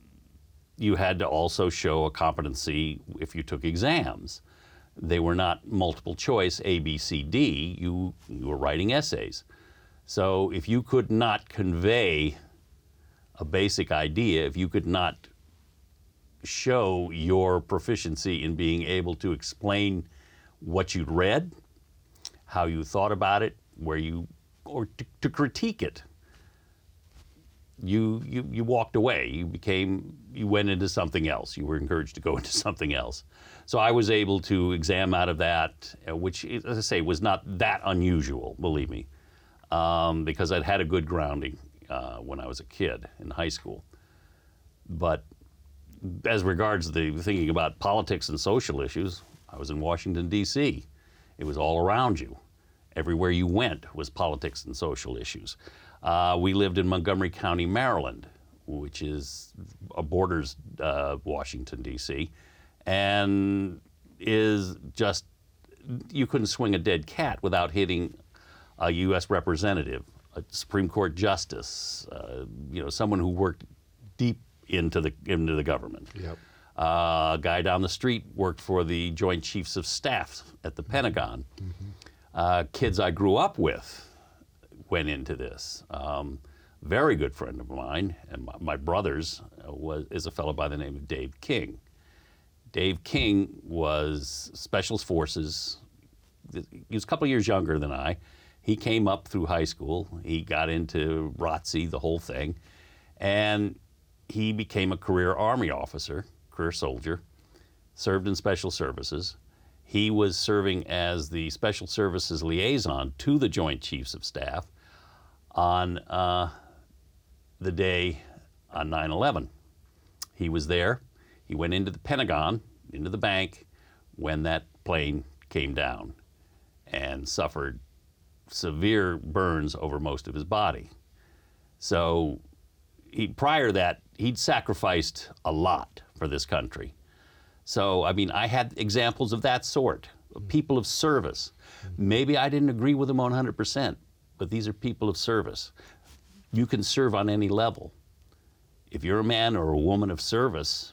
you had to also show a competency if you took exams. They were not multiple choice A, B, C, D. You, you were writing essays. So if you could not convey a basic idea, if you could not show your proficiency in being able to explain what you'd read, how you thought about it, where you, or to, to critique it, you, you, you walked away. You became, you went into something else. You were encouraged to go (laughs) into something else. So I was able to exam out of that, uh, which, as I say, was not that unusual, believe me, um, because I'd had a good grounding uh, when I was a kid in high school. But as regards the thinking about politics and social issues, I was in Washington, D.C. It was all around you. Everywhere you went was politics and social issues. Uh, we lived in Montgomery County, Maryland, which is uh, borders uh, Washington, D.C., and is just you couldn't swing a dead cat without hitting a U.S. representative, a Supreme Court justice, uh, you know, someone who worked deep into the into the government. Yep. Uh, a guy down the street worked for the Joint Chiefs of Staff at the Pentagon. Uh, kids I grew up with went into this. Um, very good friend of mine and my, my brother's uh, was is a fellow by the name of Dave King. Dave King was Special Forces. He was a couple years younger than I. He came up through high school. He got into ROTC, the whole thing, and he became a career Army officer, career soldier, served in Special Services. He was serving as the Special Services liaison to the Joint Chiefs of Staff on uh, the day on 9 11. He was there. He went into the Pentagon, into the bank, when that plane came down and suffered severe burns over most of his body. So, he, prior to that, he'd sacrificed a lot for this country. So, I mean, I had examples of that sort, of mm-hmm. people of service. Maybe I didn't agree with them 100%, but these are people of service. You can serve on any level. If you're a man or a woman of service,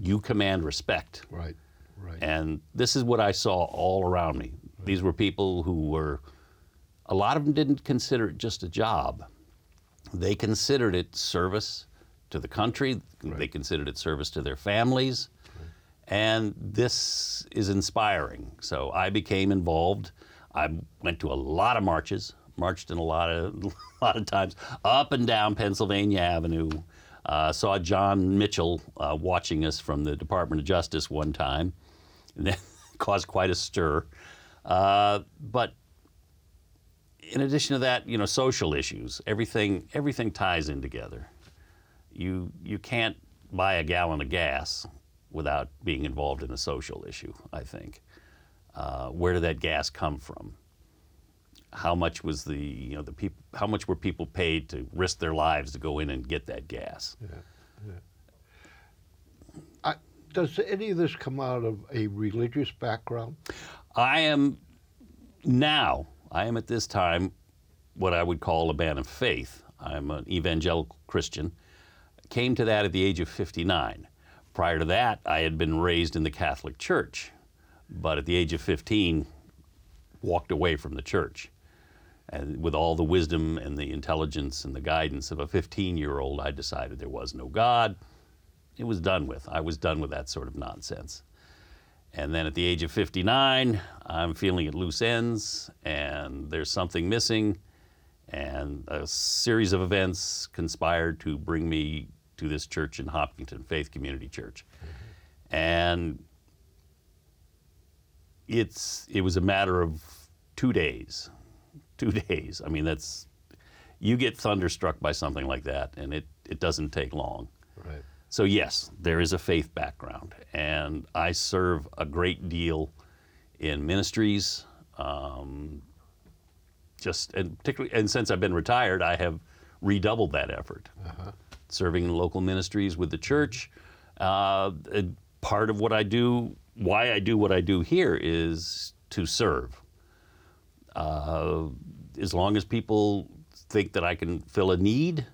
you command respect. Right. Right. And this is what I saw all around me. These were people who were, a lot of them didn't consider it just a job. They considered it service to the country, they considered it service to their families. And this is inspiring. So I became involved. I went to a lot of marches, marched in a lot of, a (laughs) lot of times up and down Pennsylvania Avenue. Uh, saw John Mitchell uh, watching us from the Department of Justice one time, and that (laughs) caused quite a stir. Uh, but in addition to that, you know, social issues, everything everything ties in together. You you can't buy a gallon of gas without being involved in a social issue. I think. Uh, where did that gas come from? How much was the you know the people? How much were people paid to risk their lives to go in and get that gas? I, does any of this come out of a religious background? I am now. I am at this time what I would call a man of faith. I'm an evangelical Christian. Came to that at the age of 59. Prior to that, I had been raised in the Catholic Church, but at the age of 15, walked away from the church. With all the wisdom and the intelligence and the guidance of a 15 year old, I decided there was no God. It was done with. I was done with that sort of nonsense. And then at the age of 59, I'm feeling at loose ends and there's something missing. And a series of events conspired to bring me to this church in Hopkinton, Faith Community Church. And it's, it was a matter of two days. Two (laughs) days. I mean, that's, you get thunderstruck by something like that, and it, it doesn't take long. Right. So, yes, there is a faith background, and I serve a great deal in ministries. Um, just and particularly, and since I've been retired, I have redoubled that effort, serving in local ministries with the church. Uh, part of what I do, why I do what I do here, is to serve. Uh, as long as people think that I can fill a need,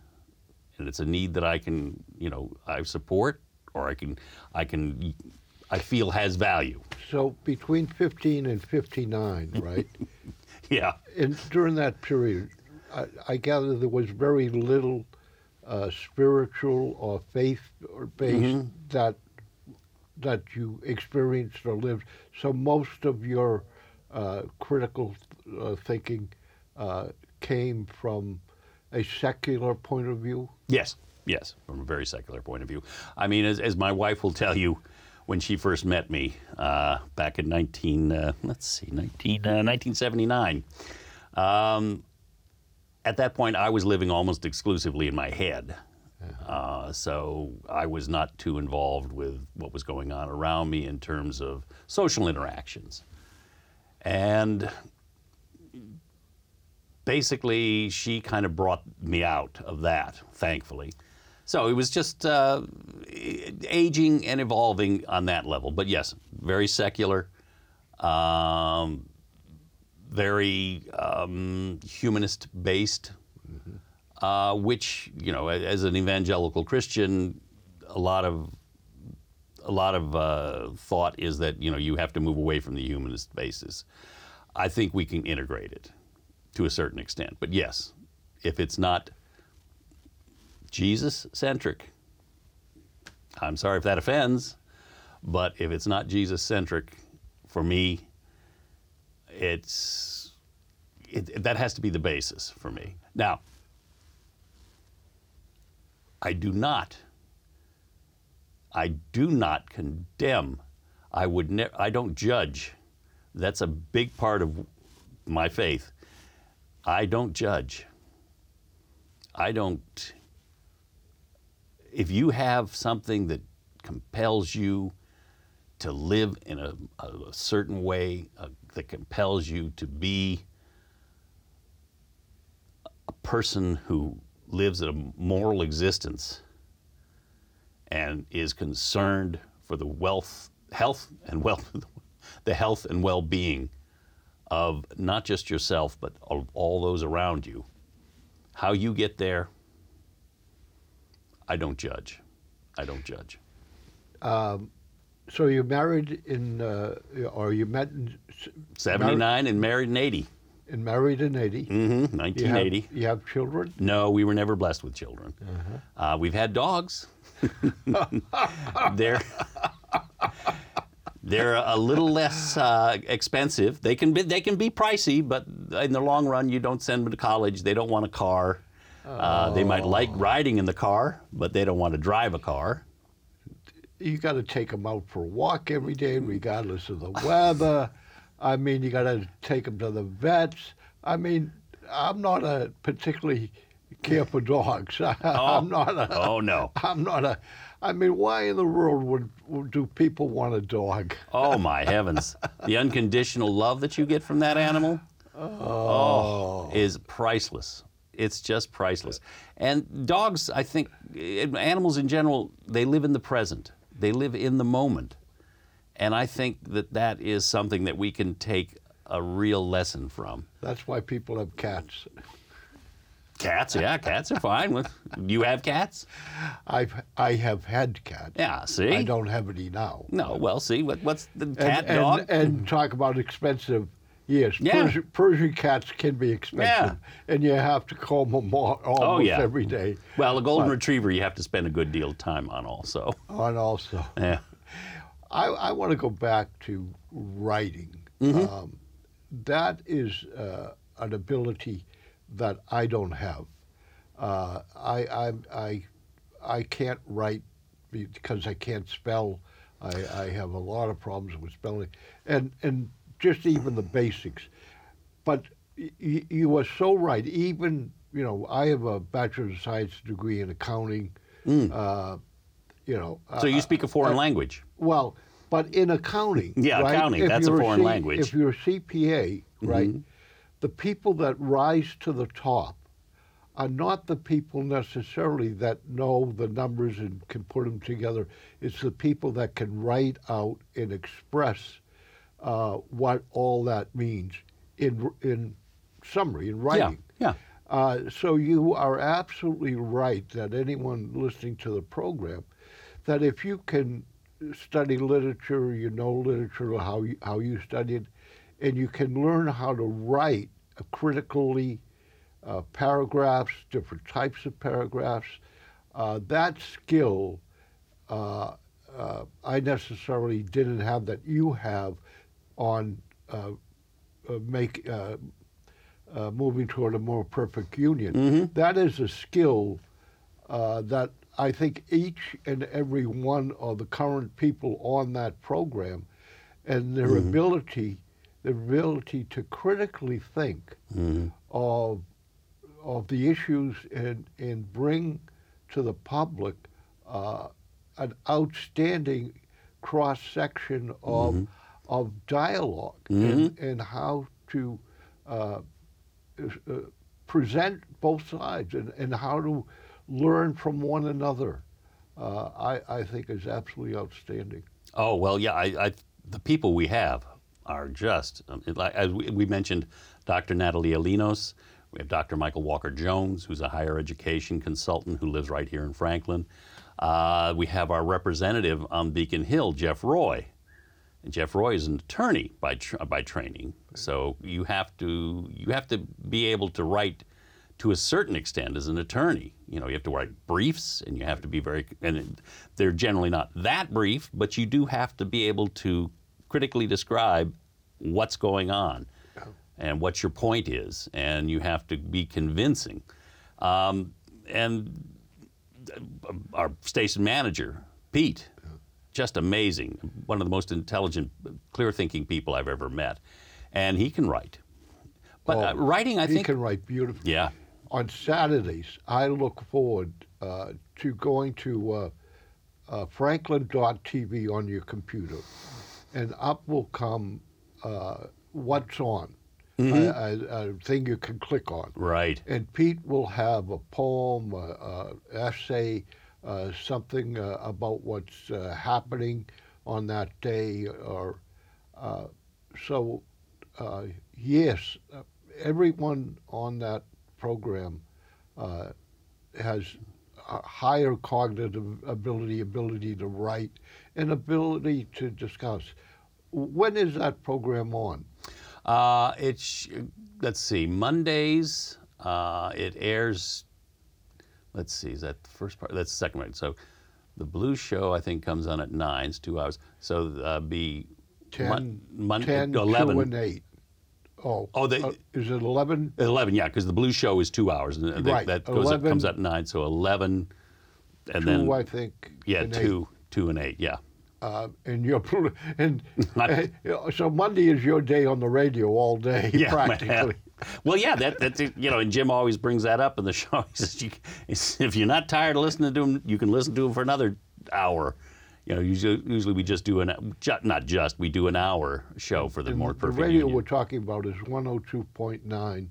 and it's a need that I can, you know, I support or I can, I can, I feel has value. So between 15 and 59, right? (laughs) Yeah. and during that period, I, I gather there was very little uh, spiritual or faith or based that that you experienced or lived. So most of your uh, critical uh, thinking uh, came from a secular point of view. Yes, yes, from a very secular point of view. I mean, as, as my wife will tell you, when she first met me uh, back in 19, uh, let's see, 19, uh, 1979, um, at that point I was living almost exclusively in my head. Uh, so I was not too involved with what was going on around me in terms of social interactions. And basically, she kind of brought me out of that, thankfully. So it was just uh, aging and evolving on that level. But yes, very secular, um, very um, humanist based, uh, which, you know, as an evangelical Christian, a lot of a lot of uh, thought is that you know you have to move away from the humanist basis. I think we can integrate it to a certain extent, but yes, if it's not Jesus centric, I'm sorry if that offends, but if it's not Jesus centric, for me, it's it, that has to be the basis for me. Now, I do not I do not condemn. I would ne- I don't judge. That's a big part of my faith. I don't judge. I don't if you have something that compels you to live in a, a, certain way uh, that compels you to be a person who lives a moral existence and is concerned for the wealth, health, and wealth, (laughs) the health and well-being of not just yourself but of all those around you. How you get there, I don't judge. I don't judge. So you married in, uh, or you met in, s- 79 and married in 80. And married in 80. hmm You have, 1980. you have children? No, we were never blessed with children. Uh, we've had dogs. they're they're a little less uh, expensive. They can be they can be pricey, but in the long run, you don't send them to college. They don't want a car. Uh, they might like riding in the car, but they don't want to drive a car. You got to take them out for a walk every day, regardless of the weather. I mean, you got to take them to the vets. I mean, I'm not a particularly care for dogs. I'm not a. Oh no! (laughs) I'm not a. I mean, why in the world would, would do people want a dog? Oh my heavens! The unconditional love that you get from that animal, oh, is priceless. It's just priceless. And dogs, I think, eh, animals in general, they live in the present. They live in the moment, and I think that that is something that we can take a real lesson from. That's why people have cats. Cats, yeah, cats are fine. With you have cats? I've I have had cats. Yeah. See. I don't have any now. No. Well, see what, what's the cat and, dog? and talk about expensive. Yes, Yeah. Persian, Persian cats can be expensive, yeah. and you have to comb them all, oh, almost Oh, yeah. every day. well, a golden but- retriever you have to spend a good deal of time on, also. On also, Yeah. I, I want to go back to writing. Mm-hmm. Um, that is uh, an ability that I don't have. Uh, I, I, I, I can't write because I can't spell. I, I have a lot of problems with spelling, and and just even the basics. But y- you are so right. Even you know, I have a bachelor of science degree in accounting. Uh, you know, Mm. So you speak a foreign language. well, but in accounting, Yeah, right, accounting, that's a foreign C- language. If you're a CPA, right, Mm-hmm. the people that rise to the top are not the people necessarily that know the numbers and can put them together. It's the people that can write out and express uh, what all that means in in summary in writing. Yeah. Uh, so you are absolutely right that anyone listening to the program, that if you can study literature, you know literature, how you, how you study it, and you can learn how to write critically uh, paragraphs, different types of paragraphs, uh, that skill uh, uh, I necessarily didn't have that you have on uh, uh, make uh, uh, moving toward a more perfect union. That is a skill uh, that I think each and every one of the current people on that program and their ability, their ability to critically think of of the issues and and bring to the public uh, an outstanding cross section of of dialog and, and how to uh, uh, present both sides and, and how to learn from one another. Uh, I, I think is absolutely outstanding. Oh well, yeah. I, I the people we have are just um, as we, we mentioned, Dr. Natalia Linos. We have Dr. Michael Walker Jones, who's a higher education consultant who lives right here in Franklin. Uh, we have our representative on Beacon Hill, Jeff Roy. And Jeff Roy is an attorney by tr- by training, so you have to you have to be able to write to a certain extent as an attorney. You know, you have to write briefs, and you have to be very and they're generally not that brief, but you do have to be able to critically describe what's going on and what your point is, and you have to be convincing. Um, and our station manager, Pete, just amazing. One of the most intelligent, clear thinking people I've ever met. And he can write. But uh, Oh, writing, I he think. He can write beautifully. Yeah. On Saturdays, I look forward uh, to going to uh, uh, Franklin.tv on your computer, and up will come uh, what's on, Mm-hmm. a, a, a thing you can click on. Right. And Pete will have a poem, a, a essay, uh, something uh, about what's uh, happening on that day, or uh, so. Uh, yes, everyone on that program uh, has a higher cognitive ability, ability to write, and ability to discuss. When is that program on? Uh, it's, let's see, Mondays, uh, it airs, let's see, is that the first part? That's the second one. So the Blue Show, I think, comes on at 9, it's two hours. So uh, be 10, Mon- Mon- 10 11. 2 and 8. Oh, Oh, they- uh, is it 11? 11, yeah, because the Blue Show is two hours. And that- Right, that goes up, 11 comes at 9, so 11, and 2, then, I think. yeah, and 2, 2 and 8, yeah. Uh, and you're, and (laughs) Not- uh, so Monday is your day on the radio all day, (laughs) Yeah, practically. Well, yeah, that that's you know, and Jim always brings that up in the show. (laughs) He says, you, if you're not tired of listening to him, you can listen to him for another hour. You know, usually, usually we just do an ju- not just we do an hour show for the And more the radio union. we're talking about is 102.9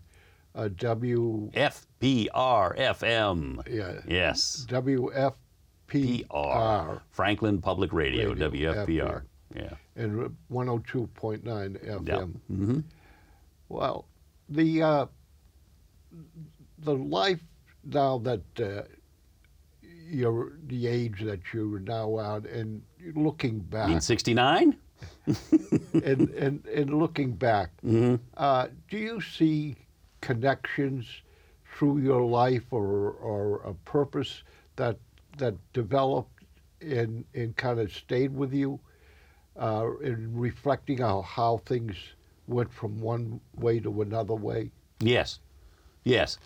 uh, W FPR FM. yeah, Yes, WFPR Franklin Public Radio, Radio, WFPR. Yeah. and 102.9 FM. Yeah. hmm Well, the uh, the life now that uh, you're the age that you're now at, and looking back, In '69. (laughs) and, and, and looking back, uh, do you see connections through your life or, or a purpose that that developed and, and kind of stayed with you uh, in reflecting on how things went from one way to another way? Yes, yes.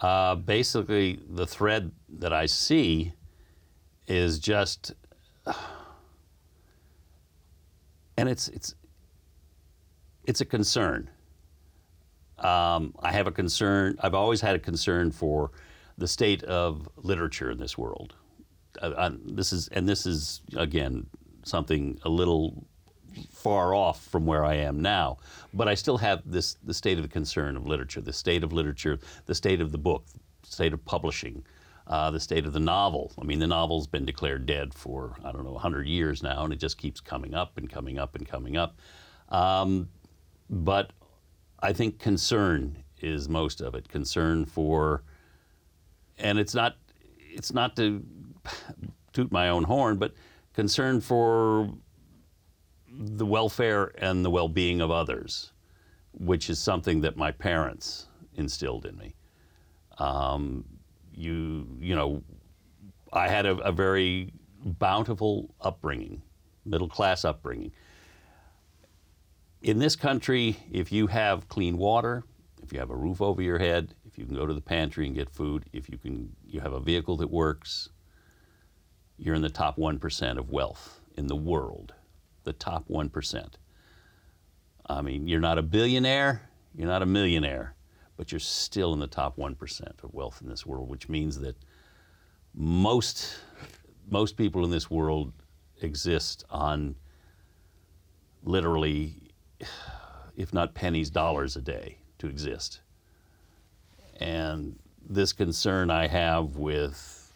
Uh, basically, the thread that I see is just, and it's it's it's a concern. Um, I have a concern. I've always had a concern for the state of literature in this world. Uh, uh, this is and this is again something a little far off from where I am now, but I still have this the state of the concern of literature, the state of literature, the state of the book, the state of publishing, uh, the state of the novel. I mean, the novel's been declared dead for I don't know 100 years now, and it just keeps coming up and coming up and coming up. Um, but I think concern is most of it. Concern for, and it's not, it's not to toot my own horn, but concern for the welfare and the well-being of others, which is something that my parents instilled in me. Um, you, you know, I had a, a very bountiful upbringing, middle-class upbringing in this country, if you have clean water, if you have a roof over your head, if you can go to the pantry and get food, if you can you have a vehicle that works, you're in the top 1% of wealth in the world. The top 1%. I mean, you're not a billionaire, you're not a millionaire, but you're still in the top 1% of wealth in this world, which means that most most people in this world exist on literally if not pennies, dollars a day to exist. And this concern I have with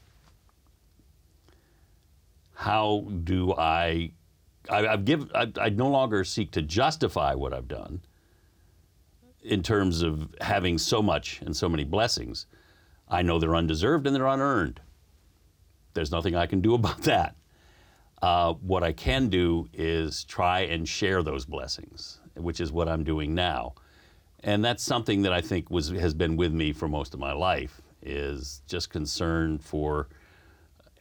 how do I, I I've give, I, I no longer seek to justify what I've done in terms of having so much and so many blessings. I know they're undeserved and they're unearned. There's nothing I can do (laughs) about that. Uh, what I can do is try and share those blessings, which is what I'm doing now. And that's something that I think was has been with me for most of my life is just concern for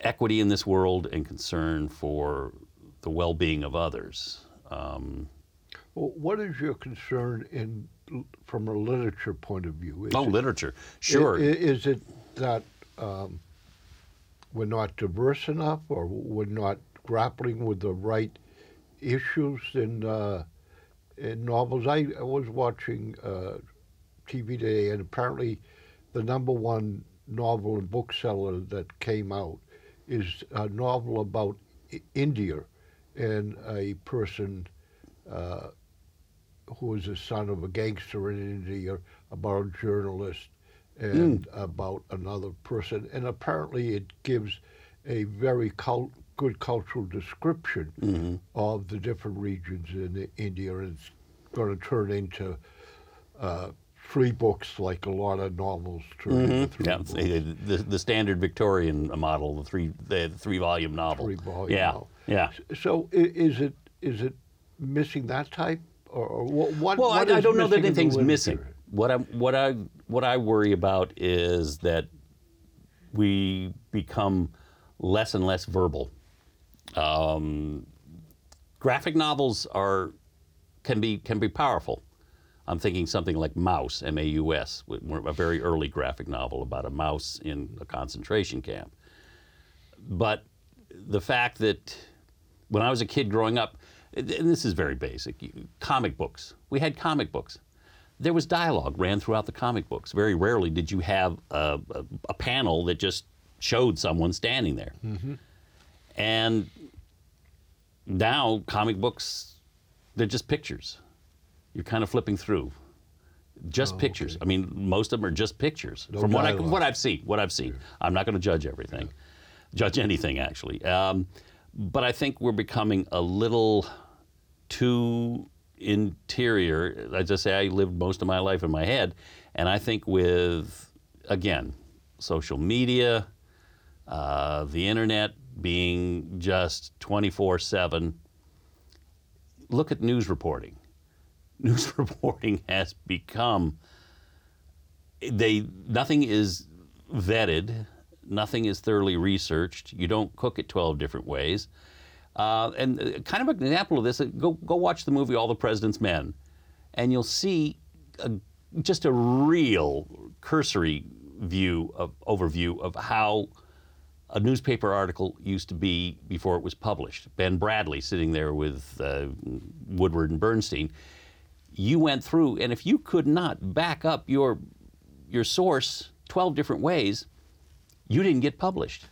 equity in this world and concern for the well-being of others. Um, Well, what is your concern in from a literature point of view? Is oh, it- literature, sure. i- Is it that um, we're not diverse enough, or we're not grappling with the right issues in uh, in novels? I, I was watching uh, TV today, and apparently, the number one novel and bookseller that came out is a novel about I- India and a person uh, who was the son of a gangster in India, about a journalist, and about another person. And apparently, it gives a very cul- good cultural description of the different regions in India. And it's going to turn into uh, three books, like a lot of novels turn into three yeah, books. the, the, the standard Victorian model, the three the three volume novel. Three volume yeah, novel. yeah. So is it is it missing that type, or, or what? what Well, what I, I don't know that missing in the anything's missing. What I what I what I worry about is that we become less and less verbal. Um, graphic novels are can be can be powerful. I'm thinking something like Maus, M A U S, a very early graphic novel about a mouse in a concentration camp. But the fact that when I was a kid growing up, and this is very basic, comic books. We had comic books. There was dialogue ran throughout the comic books. Very rarely did you have a, a, a panel that just showed someone standing there. Mm-hmm. And now comic books, they're just pictures. You're kind of flipping through. Just pictures. I mean, most of them are just pictures. No From what I what I've seen, what I've seen. I'm not going to judge everything, judge anything actually. Um, but I think we're becoming a little too interior. As I say, I lived most of my life in my head, and I think with again, social media, uh, the internet being just 24 7. Look at news reporting. (laughs) News reporting has become they nothing is vetted, nothing is thoroughly researched. You don't cook it 12 different ways. Uh, and uh, kind of an example of this, uh, go, go watch the movie All the President's Men, and you'll see a, just a real cursory view of overview of how a newspaper article used to be before it was published. Ben Bradlee sitting there with uh, Woodward and Bernstein. You went through, and if you could not back up your your source 12 different ways, you didn't get published.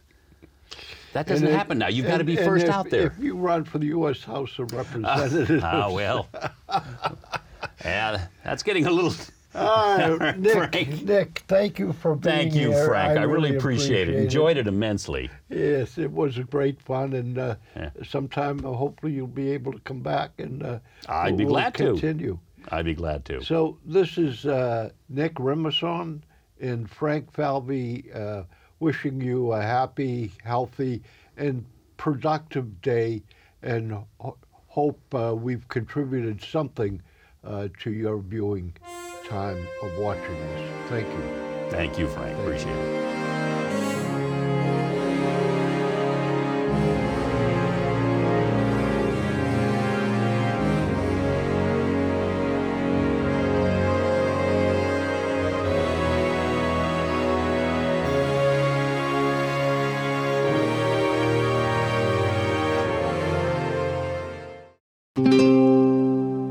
That doesn't And it- happen now. You've got to be first if- out there. If you run for the U.S. House of Representatives, (laughs) Ah, well. (laughs) yeah, that's getting a little. Right, (laughs) Nick, Frank. Nick, thank you for being here. Thank you, here. Frank. I, really appreciate, it. appreciate Enjoyed it immensely. Yes, it was a great fun, and uh, Yeah. sometime uh, hopefully you'll be able to come back and uh, I'd be we'll glad to. continue. I'd be glad to. So this is uh, Nick Remissong and Frank Falvey uh, wishing you a happy, healthy, and productive day, and ho- hope uh, we've contributed something uh, to your viewing time of watching this. Thank you. Thank you, Frank. Appreciate it.